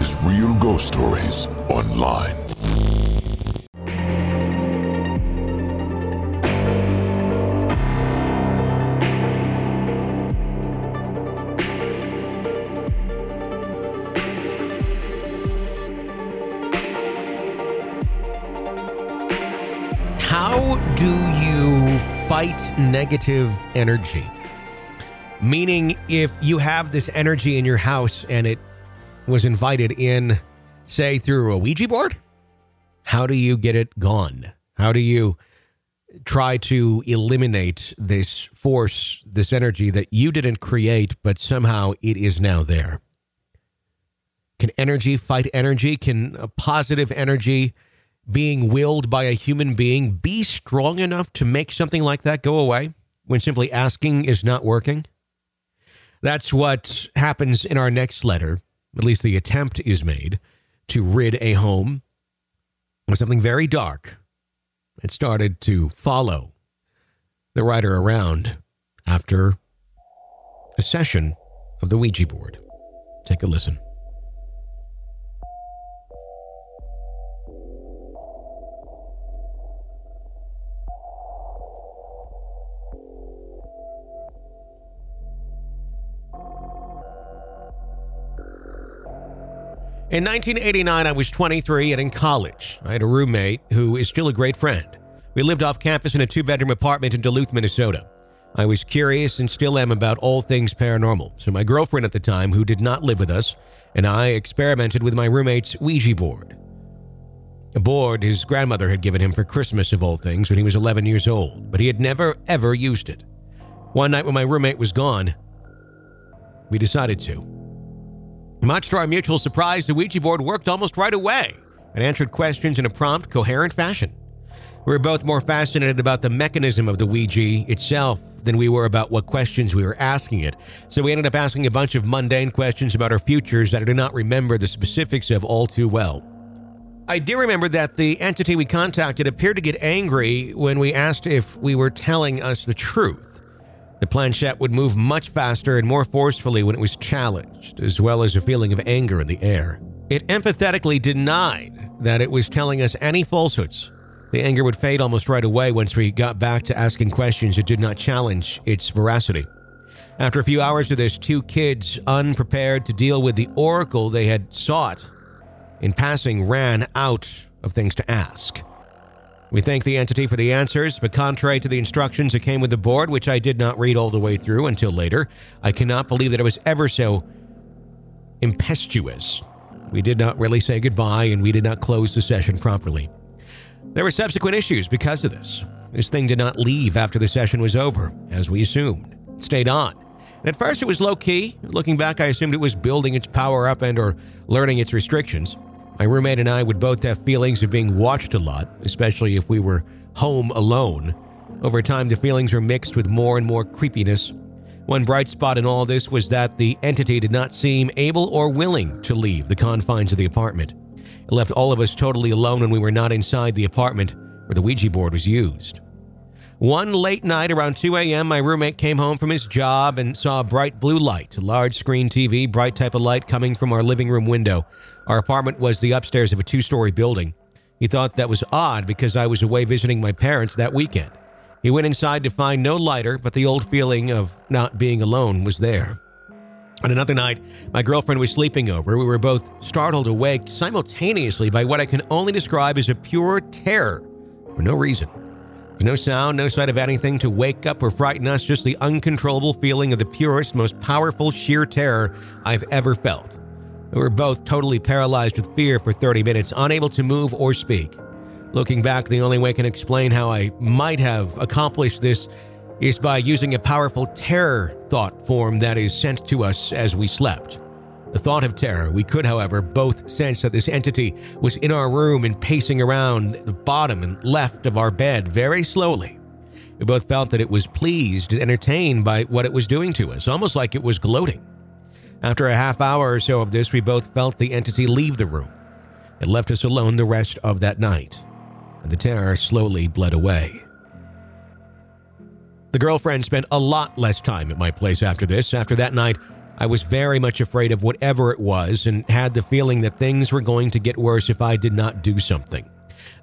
is Real Ghost Stories Online. How do you fight negative energy? Meaning, if you have this energy in your house and it was invited in, say, through a Ouija board, how do you get it gone? How do you try to eliminate this force, this energy that you didn't create, but somehow it is now there? Can energy fight energy? Can positive energy being willed by a human being be strong enough to make something like that go away when simply asking is not working? That's what happens in our next letter. At least the attempt is made to rid a home of something very dark. It started to follow the writer around after a session of the Ouija board. Take a listen. In 1989, I was 23 and in college. I had a roommate who is still a great friend. We lived off campus in a two bedroom apartment in Duluth, Minnesota. I was curious and still am about all things paranormal, so my girlfriend at the time, who did not live with us, and I experimented with my roommate's Ouija board. A board his grandmother had given him for Christmas, of all things, when he was 11 years old, but he had never, ever used it. One night when my roommate was gone, we decided to. Much to our mutual surprise, the Ouija board worked almost right away and answered questions in a prompt, coherent fashion. We were both more fascinated about the mechanism of the Ouija itself than we were about what questions we were asking it, so we ended up asking a bunch of mundane questions about our futures that I do not remember the specifics of all too well. I do remember that the entity we contacted appeared to get angry when we asked if we were telling us the truth. The planchette would move much faster and more forcefully when it was challenged, as well as a feeling of anger in the air. It empathetically denied that it was telling us any falsehoods. The anger would fade almost right away once we got back to asking questions that did not challenge its veracity. After a few hours of this, two kids, unprepared to deal with the oracle they had sought, in passing ran out of things to ask. We thank the entity for the answers, but contrary to the instructions that came with the board, which I did not read all the way through until later, I cannot believe that it was ever so impetuous. We did not really say goodbye, and we did not close the session properly. There were subsequent issues because of this. This thing did not leave after the session was over, as we assumed. It stayed on. And at first, it was low key. Looking back, I assumed it was building its power up and or learning its restrictions. My roommate and I would both have feelings of being watched a lot, especially if we were home alone. Over time, the feelings were mixed with more and more creepiness. One bright spot in all this was that the entity did not seem able or willing to leave the confines of the apartment. It left all of us totally alone when we were not inside the apartment where the Ouija board was used. One late night around 2 a.m., my roommate came home from his job and saw a bright blue light, a large screen TV, bright type of light coming from our living room window. Our apartment was the upstairs of a two story building. He thought that was odd because I was away visiting my parents that weekend. He went inside to find no lighter, but the old feeling of not being alone was there. On another night, my girlfriend was sleeping over. We were both startled awake simultaneously by what I can only describe as a pure terror for no reason. There's no sound, no sight of anything to wake up or frighten us, just the uncontrollable feeling of the purest, most powerful sheer terror I've ever felt. We were both totally paralyzed with fear for 30 minutes, unable to move or speak. Looking back, the only way I can explain how I might have accomplished this is by using a powerful terror thought form that is sent to us as we slept. The thought of terror, we could, however, both sense that this entity was in our room and pacing around the bottom and left of our bed very slowly. We both felt that it was pleased and entertained by what it was doing to us, almost like it was gloating. After a half hour or so of this, we both felt the entity leave the room. It left us alone the rest of that night and the terror slowly bled away. The girlfriend spent a lot less time at my place after this. After that night, I was very much afraid of whatever it was and had the feeling that things were going to get worse if I did not do something.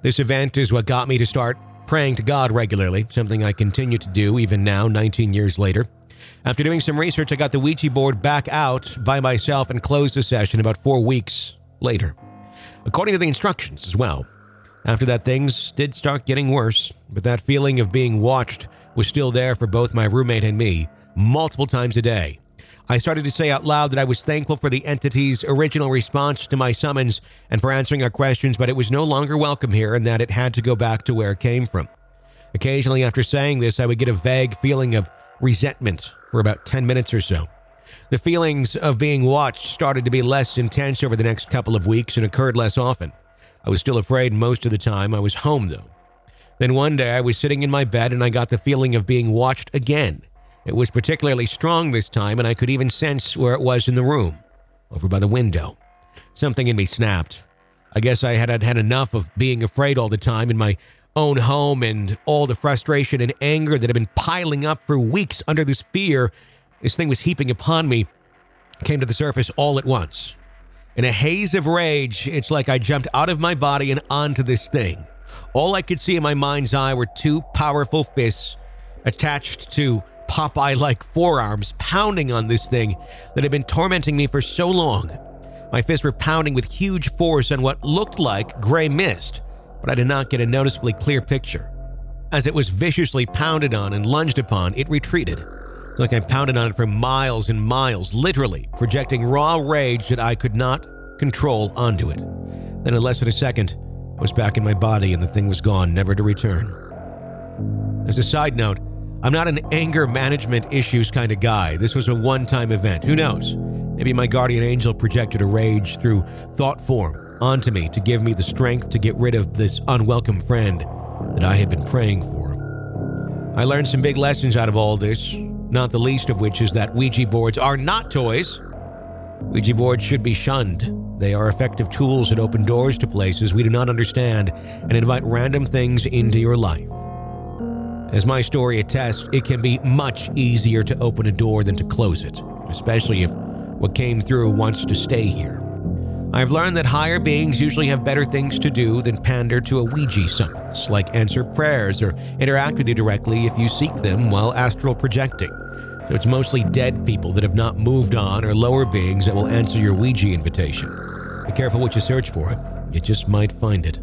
This event is what got me to start praying to God regularly, something I continue to do even now, 19 years later. After doing some research, I got the Ouija board back out by myself and closed the session about four weeks later, according to the instructions as well. After that, things did start getting worse, but that feeling of being watched was still there for both my roommate and me, multiple times a day. I started to say out loud that I was thankful for the entity's original response to my summons and for answering our questions, but it was no longer welcome here and that it had to go back to where it came from. Occasionally, after saying this, I would get a vague feeling of resentment for about 10 minutes or so. The feelings of being watched started to be less intense over the next couple of weeks and occurred less often. I was still afraid most of the time. I was home, though. Then one day I was sitting in my bed and I got the feeling of being watched again. It was particularly strong this time, and I could even sense where it was in the room, over by the window. Something in me snapped. I guess I had had enough of being afraid all the time and my own home and all the frustration and anger that had been piling up for weeks under this fear. This thing was heaping upon me, came to the surface all at once. In a haze of rage, it's like I jumped out of my body and onto this thing. All I could see in my mind's eye were two powerful fists attached to Popeye like forearms pounding on this thing that had been tormenting me for so long. My fists were pounding with huge force on what looked like gray mist, but I did not get a noticeably clear picture. As it was viciously pounded on and lunged upon, it retreated like I pounded on it for miles and miles, literally projecting raw rage that I could not control onto it. Then, in less than a second, I was back in my body and the thing was gone, never to return. As a side note, I'm not an anger management issues kind of guy. This was a one time event. Who knows? Maybe my guardian angel projected a rage through thought form onto me to give me the strength to get rid of this unwelcome friend that I had been praying for. I learned some big lessons out of all this, not the least of which is that Ouija boards are not toys. Ouija boards should be shunned. They are effective tools that open doors to places we do not understand and invite random things into your life. As my story attests, it can be much easier to open a door than to close it, especially if what came through wants to stay here. I've learned that higher beings usually have better things to do than pander to a Ouija summons, like answer prayers or interact with you directly if you seek them while astral projecting. So it's mostly dead people that have not moved on or lower beings that will answer your Ouija invitation. Be careful what you search for, you just might find it.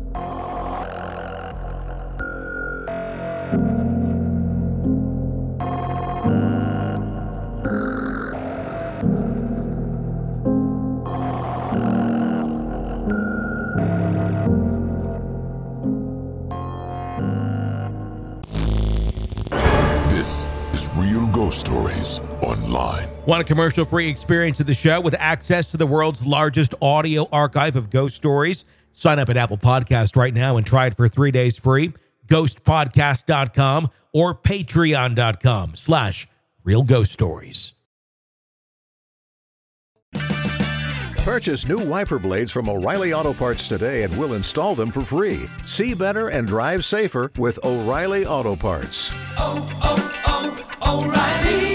Want a commercial free experience of the show with access to the world's largest audio archive of ghost stories? Sign up at Apple Podcast right now and try it for three days free. Ghostpodcast.com or patreon.com slash Real ghost stories. Purchase new wiper blades from O'Reilly Auto Parts today and we'll install them for free. See better and drive safer with O'Reilly Auto Parts. Oh, oh, oh, O'Reilly